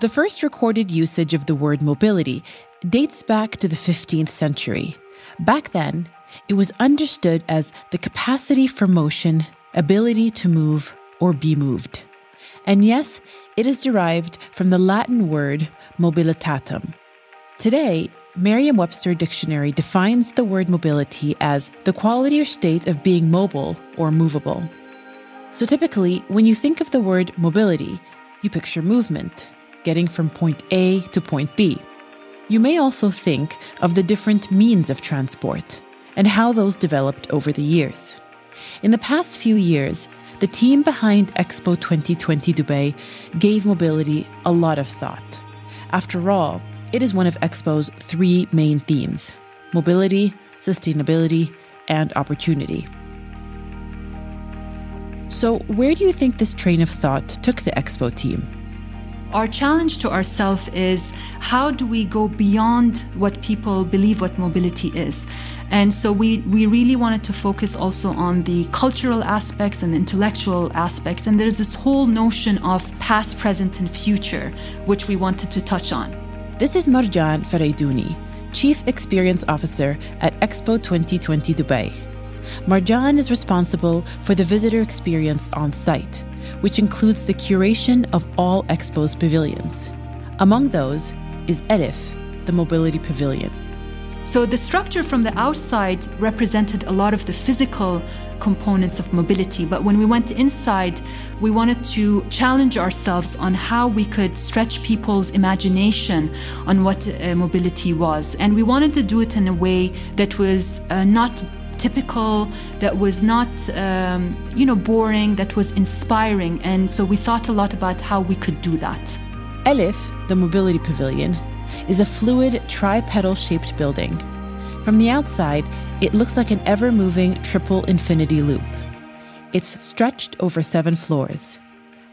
The first recorded usage of the word mobility dates back to the 15th century. Back then, it was understood as the capacity for motion, ability to move, or be moved. And yes, it is derived from the Latin word mobilitatem. Today, Merriam Webster Dictionary defines the word mobility as the quality or state of being mobile or movable. So typically, when you think of the word mobility, you picture movement, getting from point A to point B. You may also think of the different means of transport and how those developed over the years. In the past few years, the team behind Expo 2020 Dubai gave mobility a lot of thought. After all, it is one of Expo's three main themes mobility, sustainability, and opportunity. So, where do you think this train of thought took the Expo team? Our challenge to ourselves is how do we go beyond what people believe what mobility is? And so we, we really wanted to focus also on the cultural aspects and intellectual aspects. And there's this whole notion of past, present, and future, which we wanted to touch on. This is Marjan Faraidooni, Chief Experience Officer at Expo 2020 Dubai. Marjan is responsible for the visitor experience on site, which includes the curation of all Expo's pavilions. Among those is Alif, the mobility pavilion. So the structure from the outside represented a lot of the physical components of mobility. But when we went inside, we wanted to challenge ourselves on how we could stretch people's imagination on what uh, mobility was. And we wanted to do it in a way that was uh, not typical, that was not, um, you know, boring, that was inspiring. And so we thought a lot about how we could do that. Alif, the mobility pavilion, is a fluid tripedal shaped building. From the outside, it looks like an ever moving triple infinity loop. It's stretched over seven floors.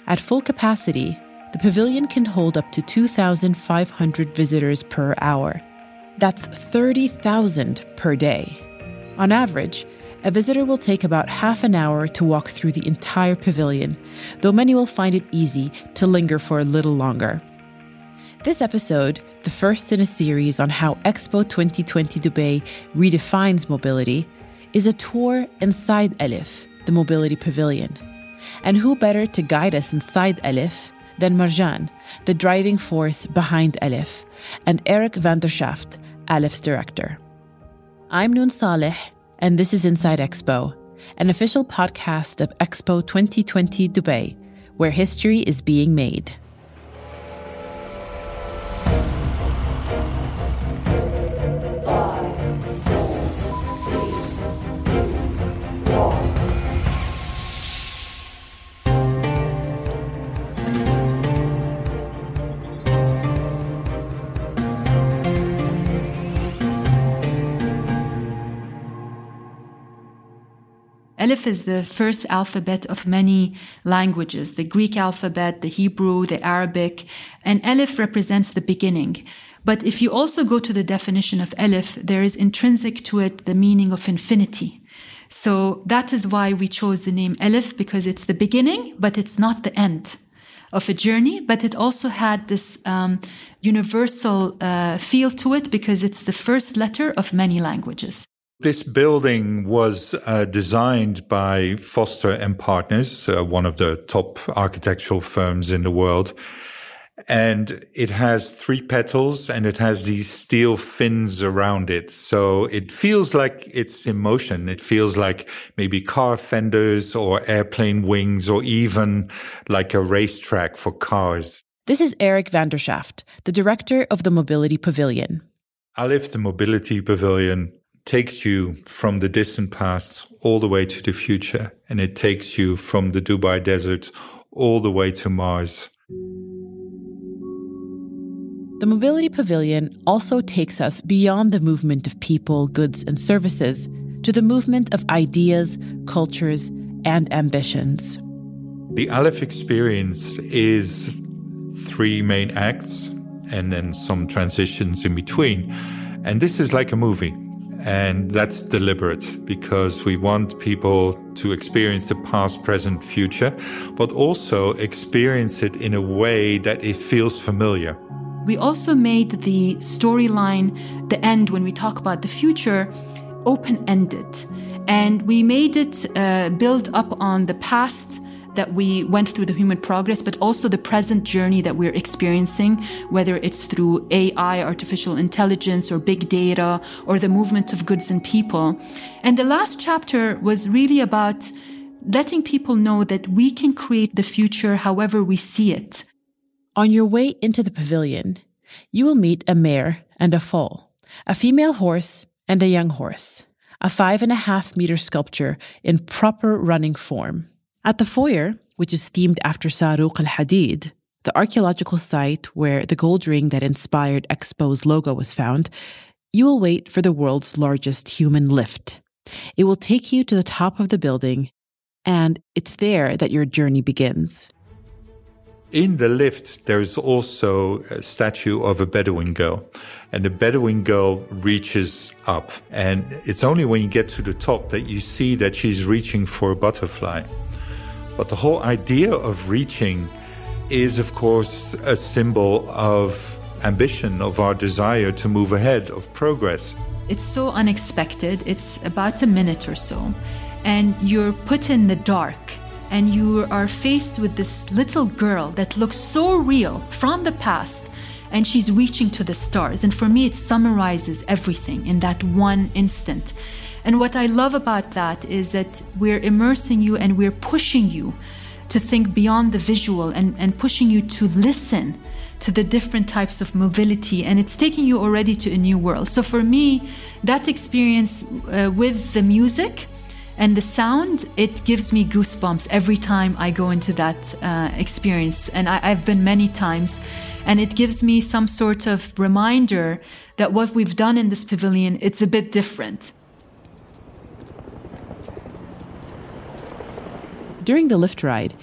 At full capacity, the pavilion can hold up to 2,500 visitors per hour. That's 30,000 per day. On average, a visitor will take about half an hour to walk through the entire pavilion, though many will find it easy to linger for a little longer. This episode, the first in a series on how Expo 2020 Dubai redefines mobility, is a tour inside Alif, the mobility pavilion. And who better to guide us inside Alif than Marjan, the driving force behind Alif, and Erik van der Schaft, Alif's director. I'm Noon Saleh, and this is Inside Expo, an official podcast of Expo 2020 Dubai, where history is being made. Aleph is the first alphabet of many languages the Greek alphabet, the Hebrew, the Arabic, and Aleph represents the beginning. But if you also go to the definition of Aleph, there is intrinsic to it the meaning of infinity. So that is why we chose the name Aleph because it's the beginning, but it's not the end of a journey. But it also had this um, universal uh, feel to it because it's the first letter of many languages. This building was uh, designed by Foster and Partners, uh, one of the top architectural firms in the world. And it has three petals and it has these steel fins around it. So it feels like it's in motion. It feels like maybe car fenders or airplane wings or even like a racetrack for cars. This is Erik van der Schaft, the director of the Mobility Pavilion. Alif, the Mobility Pavilion, takes you from the distant past all the way to the future, and it takes you from the Dubai desert all the way to Mars. The Mobility Pavilion also takes us beyond the movement of people, goods, and services to the movement of ideas, cultures, and ambitions. The Alif experience is three main acts and then some transitions in between. And this is like a movie And that's deliberate because we want people to experience the past, present, future, but also experience it in a way that it feels familiar. We also made the storyline, the end, when we talk about the future, open ended. And we made it uh, build up on the past that we went through the human progress, but also the present journey that we're experiencing, whether it's through AI, artificial intelligence, or big data, or the movement of goods and people. And the last chapter was really about letting people know that we can create the future however we see it. On your way into the pavilion, you will meet a mare and a foal, a female horse and a young horse, a five and a half meter sculpture in proper running form. At the foyer, which is themed after Saruq al Hadid, the archaeological site where the gold ring that inspired Expo's logo was found, you will wait for the world's largest human lift. It will take you to the top of the building, and it's there that your journey begins. In the lift, there is also a statue of a Bedouin girl. And the Bedouin girl reaches up. And it's only when you get to the top that you see that she's reaching for a butterfly. But the whole idea of reaching is, of course, a symbol of ambition, of our desire to move ahead, of progress. It's so unexpected. It's about a minute or so. And you're put in the dark and you are faced with this little girl that looks so real from the past and she's reaching to the stars. And for me, it summarizes everything in that one instant. And what I love about that is that we're immersing you and we're pushing you to think beyond the visual and, and pushing you to listen to the different types of mobility. And it's taking you already to a new world. So for me, that experience uh, with the music, and the sound it gives me goosebumps every time i go into that uh, experience and I, have been many times and it gives me some sort of reminder that what we've done in this pavilion it's a bit different During the lift ride,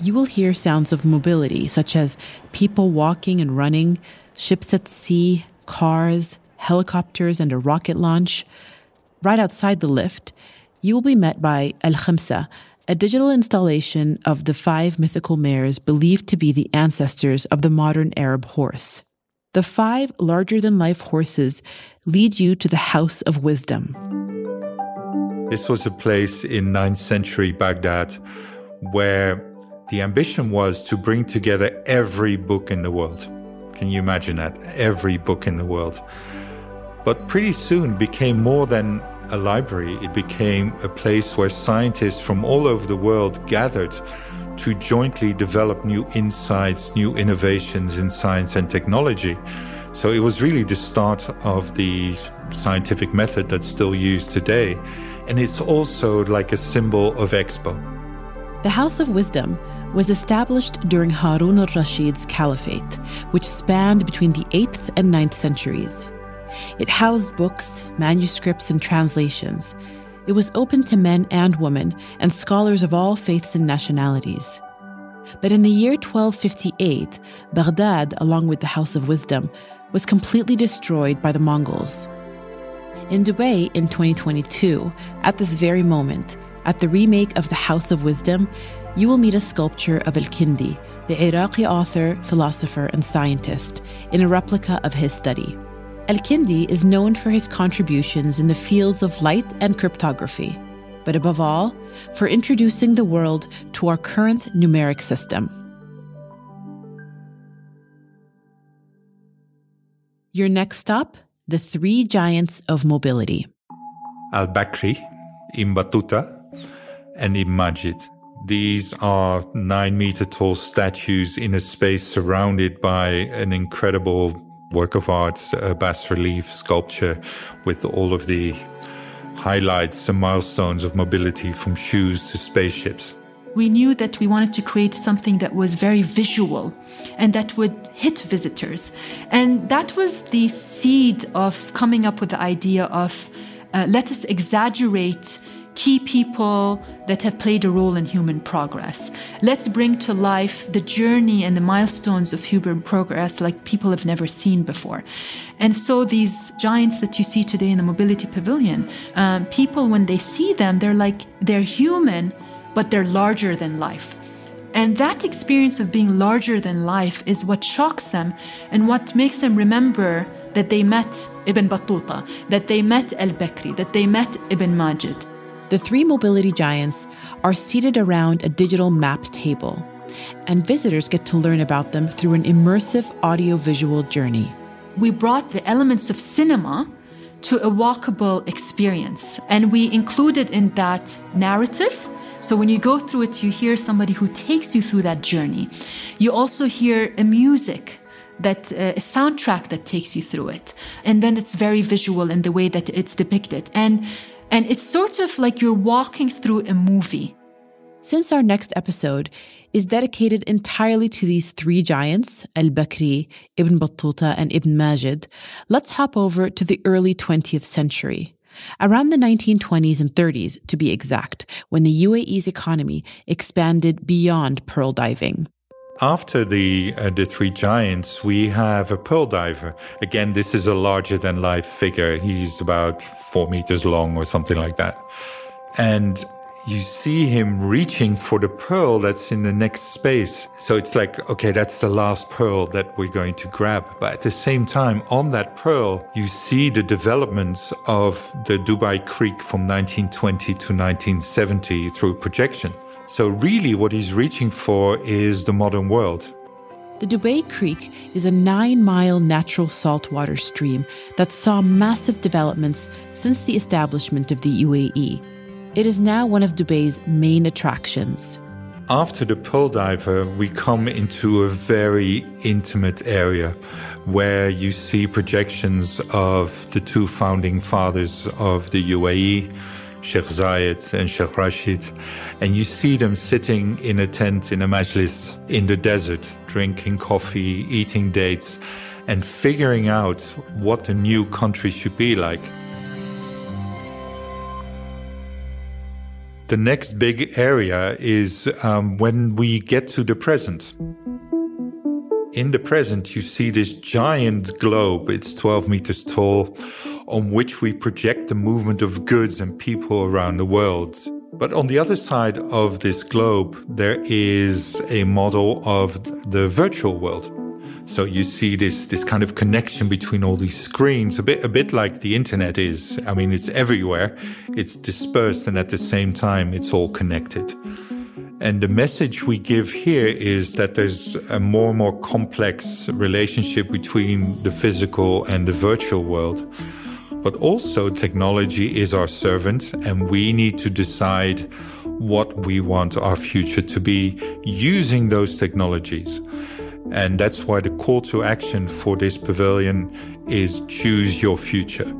you will hear sounds of mobility, such as people walking and running, ships at sea, cars, helicopters, and a rocket launch. Right outside the lift, you will be met by Al Khamsa, a digital installation of the five mythical mares believed to be the ancestors of the modern Arab horse. The five larger than life horses lead you to the House of Wisdom. This was a place in 9th century Baghdad where the ambition was to bring together every book in the world. Can you imagine that? Every book in the world. But pretty soon became more than a library. It became a place where scientists from all over the world gathered to jointly develop new insights, new innovations in science and technology. So it was really the start of the scientific method that's still used today. And it's also like a symbol of Expo. The House of Wisdom was established during Harun al Rashid's caliphate, which spanned between the 8th and 9th centuries. It housed books, manuscripts, and translations. It was open to men and women, and scholars of all faiths and nationalities. But in the year 1258, Baghdad, along with the House of Wisdom, was completely destroyed by the Mongols. In Dubai in 2022, at this very moment, at the remake of the House of Wisdom, you will meet a sculpture of Al Kindi, the Iraqi author, philosopher, and scientist, in a replica of his study. Al Kindi is known for his contributions in the fields of light and cryptography, but above all, for introducing the world to our current numeric system. Your next stop the three giants of mobility. Al Bakri, Ibn Battuta, and Ibn Majid. These are nine meter tall statues in a space surrounded by an incredible work of art, a bas relief sculpture with all of the highlights and milestones of mobility from shoes to spaceships. We knew that we wanted to create something that was very visual and that would hit visitors. And that was the seed of coming up with the idea of uh, let us exaggerate key people that have played a role in human progress. Let's bring to life the journey and the milestones of human progress like people have never seen before. And so these giants that you see today in the Mobility Pavilion, um, people, when they see them, they're like, they're human, but they're larger than life. And that experience of being larger than life is what shocks them and what makes them remember that they met Ibn Battuta, that they met Al Bakri, that they met Ibn Majid. The three mobility giants are seated around a digital map table, and visitors get to learn about them through an immersive audiovisual journey. We brought the elements of cinema to a walkable experience, and we included in that narrative. So when you go through it, you hear somebody who takes you through that journey. You also hear a music that uh, a soundtrack that takes you through it and then it's very visual in the way that it's depicted and and it's sort of like you're walking through a movie. Since our next episode is dedicated entirely to these three giants, Al Bakri, Ibn Battuta, and Ibn Majid, let's hop over to the early 20th century. Around the 1920s and 30s, to be exact, when the UAE's economy expanded beyond pearl diving. After the uh, the three giants, we have a pearl diver. Again, this is a larger than life figure. He's about four meters long or something like that, and you see him reaching for the pearl that's in the next space. So it's like, okay, that's the last pearl that we're going to grab. But at the same time, on that pearl, you see the developments of the Dubai Creek from 1920 to 1970 through projection. So, really, what he's reaching for is the modern world. The Dubai Creek is a nine mile natural saltwater stream that saw massive developments since the establishment of the UAE. It is now one of Dubai's main attractions. After the pearl diver, we come into a very intimate area where you see projections of the two founding fathers of the UAE Sheikh Zayed and Sheikh Rashid, and you see them sitting in a tent in a majlis in the desert, drinking coffee, eating dates, and figuring out what the new country should be like. The next big area is um, when we get to the present. In the present, you see this giant globe. It's 12 meters tall on which we project the movement of goods and people around the world. But on the other side of this globe, there is a model of the virtual world. So you see this this kind of connection between all these screens, a bit a bit like the internet is. I mean, it's everywhere, it's dispersed, and at the same time, it's all connected. And the message we give here is that there's a more and more complex relationship between the physical and the virtual world. But also, technology is our servant, and we need to decide what we want our future to be using those technologies. And that's why the call to action for this pavilion is choose your future.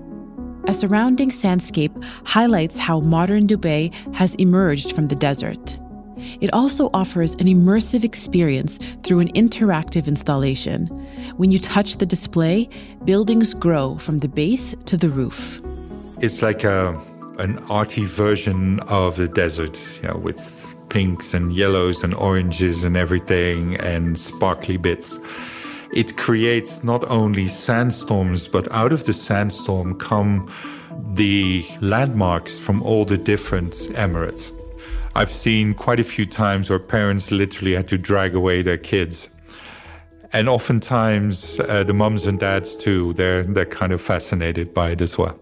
A surrounding sandscape highlights how modern Dubai has emerged from the desert. It also offers an immersive experience through an interactive installation. When you touch the display, buildings grow from the base to the roof. It's like a, an arty version of the desert, you know, with pinks and yellows and oranges and everything and sparkly bits. It creates not only sandstorms, but out of the sandstorm come the landmarks from all the different emirates. I've seen quite a few times where parents literally had to drag away their kids. And oftentimes, uh, the mums and dads too, they're, they're kind of fascinated by it as well.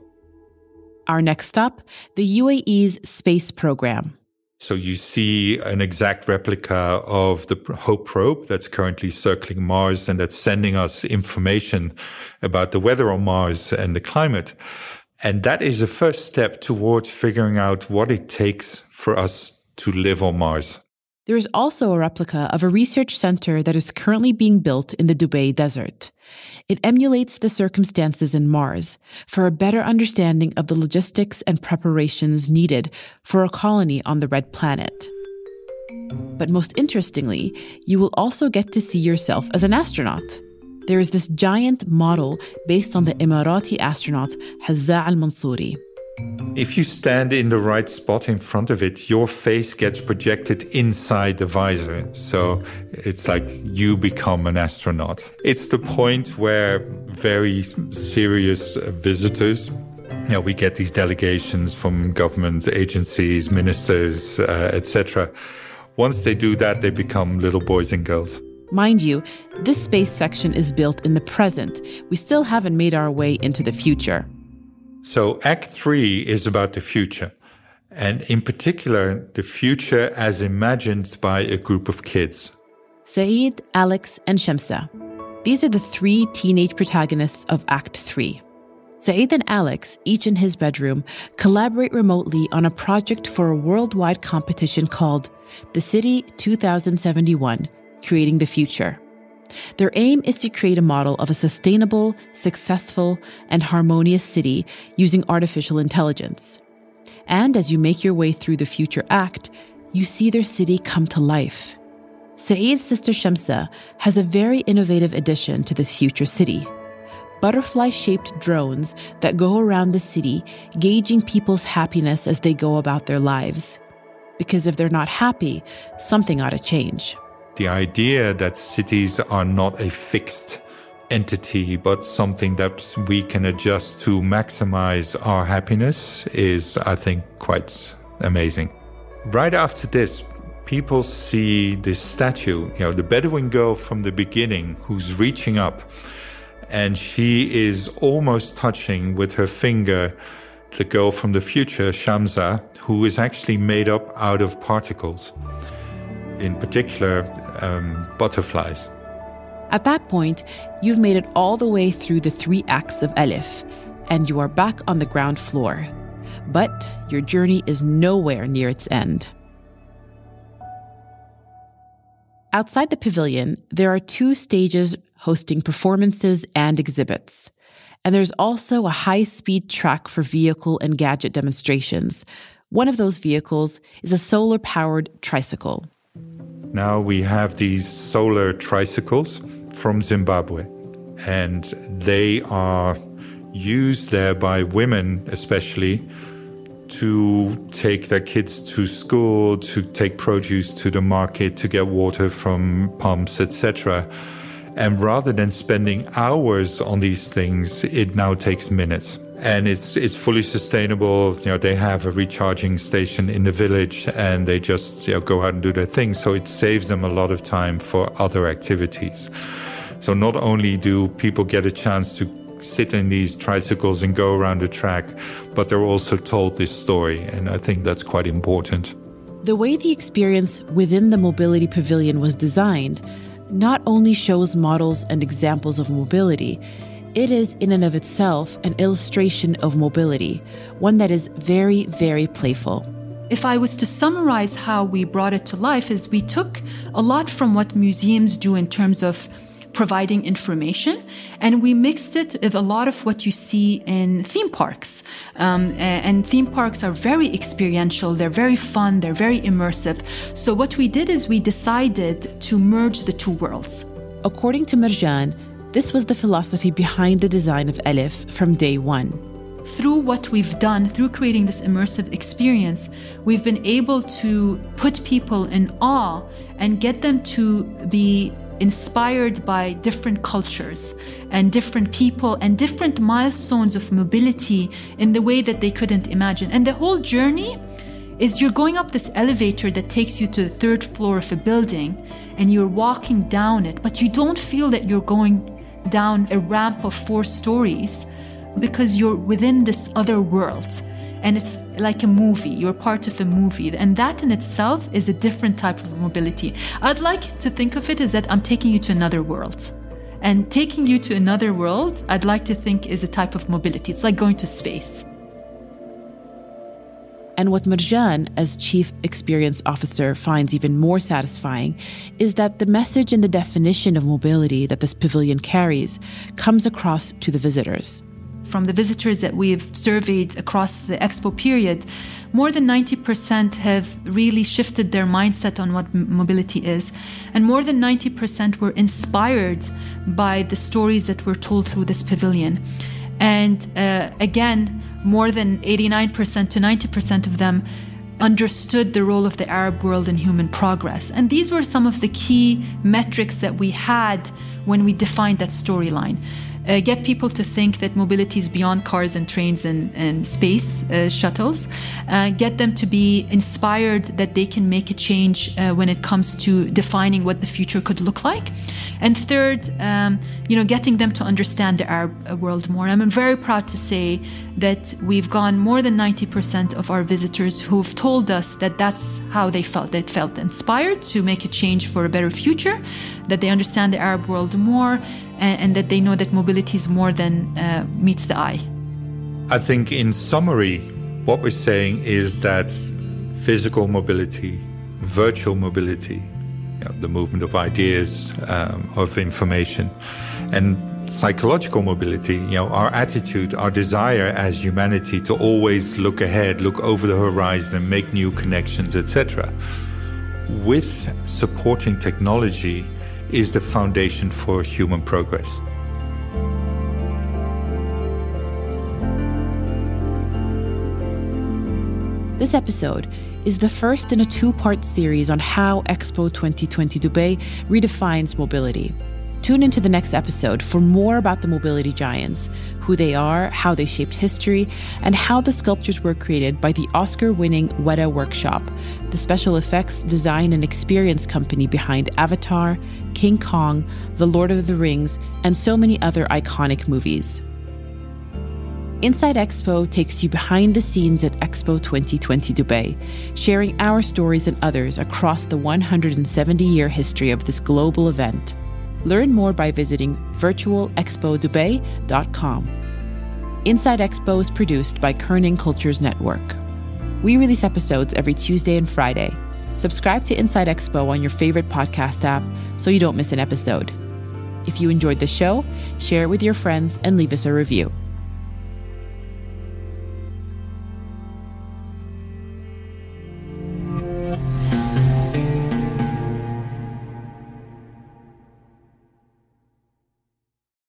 Our next stop the UAE's space program. So you see an exact replica of the Hope probe that's currently circling Mars and that's sending us information about the weather on Mars and the climate. And that is the first step towards figuring out what it takes for us to live on Mars. There is also a replica of a research center that is currently being built in the Dubai desert. It emulates the circumstances in Mars for a better understanding of the logistics and preparations needed for a colony on the red planet. But most interestingly, you will also get to see yourself as an astronaut. There is this giant model based on the Emirati astronaut Hazza al Mansouri. If you stand in the right spot in front of it, your face gets projected inside the visor. So it's like you become an astronaut. It's the point where very serious visitors you know, we get these delegations from government agencies, ministers, uh, etc. Once they do that, they become little boys and girls. Mind you, this space section is built in the present. We still haven't made our way into the future. So Act 3 is about the future, and in particular, the future as imagined by a group of kids. Saeed, Alex, and Shamsa. These are the three teenage protagonists of Act 3. Saeed and Alex, each in his bedroom, collaborate remotely on a project for a worldwide competition called The City 2071 Creating the Future. Their aim is to create a model of a sustainable, successful, and harmonious city using artificial intelligence. And as you make your way through the future act, you see their city come to life. Saeed's sister Shamsa has a very innovative addition to this future city butterfly shaped drones that go around the city, gauging people's happiness as they go about their lives. Because if they're not happy, something ought to change the idea that cities are not a fixed entity, but something that we can adjust to maximize our happiness is, I think, quite amazing. Right after this, people see this statue, you know, the Bedouin girl from the beginning who's reaching up and she is almost touching with her finger the girl from the future, Shamsa, who is actually made up out of particles in particular um, butterflies. At that point, you've made it all the way through the three acts of Alif, and you are back on the ground floor. But your journey is nowhere near its end. Outside the pavilion, there are two stages hosting performances and exhibits. And there's also a high speed track for vehicle and gadget demonstrations. One of those vehicles is a solar powered tricycle. Now we have these solar tricycles from Zimbabwe, and they are used there by women, especially, to take their kids to school, to take produce to the market, to get water from pumps, etc. And rather than spending hours on these things, it now takes minutes and it's it's fully sustainable. You know, they have a recharging station in the village, and they just you know, go out and do their thing. So it saves them a lot of time for other activities. So not only do people get a chance to sit in these tricycles and go around the track, but they're also told this story, and I think that's quite important. The way the experience within the mobility pavilion was designed not only shows models and examples of mobility it is, in and of itself, an illustration of mobility, one that is very, very playful. If I was to summarize how we brought it to life, is we took a lot from what museums do in terms of providing information, and we mixed it with a lot of what you see in theme parks. Um, and theme parks are very experiential, they're very fun, they're very immersive. So, what we did is we decided to merge the two worlds. According to Marjan, this was the philosophy behind the design of Alif from day one. Through what we've done, through creating this immersive experience, we've been able to put people in awe and get them to be inspired by different cultures and different people and different milestones of mobility in the way that they couldn't imagine. And the whole journey is you're going up this elevator that takes you to the third floor of a building and you're walking down it, but you don't feel that you're going down a ramp of four stories because you're within this other world. And it's like a movie you're part of a movie. And that in itself is a different type of mobility. I'd like to think of it as that i'm taking you to another world. And taking you to another world i'd like to think is a type of mobility. It's like going to space and what Marjan, as Chief Experience Officer, finds even more satisfying is that the message and the definition of mobility that this pavilion carries comes across to the visitors. From the visitors that we've surveyed across the expo period, more than 90% have really shifted their mindset on what mobility is. And more than 90% were inspired by the stories that were told through this pavilion. And uh, again, more than 89% to 90% of them understood the role of the Arab world in human progress. And these were some of the key metrics that we had when we defined that storyline uh, get people to think that mobility is beyond cars and trains and, and space uh, shuttles, uh, get them to be inspired that they can make a change uh, when it comes to defining what the future could look like. And third, um, you know, getting them to understand the Arab world more. I'm very proud to say that we've gone more than 90% of our visitors who've told us that that's how they felt. They felt inspired to make a change for a better future, that they understand the Arab world more, and, and that they know that mobility is more than uh, meets the eye. I think, in summary, what we're saying is that physical mobility, virtual mobility, you know, the movement of ideas, um, of information, and psychological mobility, you know, our attitude, our desire as humanity to always look ahead, look over the horizon, make new connections, etc. With supporting technology is the foundation for human progress. This episode is the first in a two part series on how Expo 2020 Dubai redefines mobility. Tune into the next episode for more about the mobility giants, who they are, how they shaped history, and how the sculptures were created by the Oscar winning Weta Workshop, the special effects, design, and experience company behind Avatar, King Kong, The Lord of the Rings, and so many other iconic movies. Inside Expo takes you behind the scenes at Expo 2020 Dubai, sharing our stories and others across the 170 year history of this global event. Learn more by visiting virtualexpodubai.com. Inside Expo is produced by Kerning Cultures Network. We release episodes every Tuesday and Friday. Subscribe to Inside Expo on your favorite podcast app so you don't miss an episode. If you enjoyed the show, share it with your friends and leave us a review.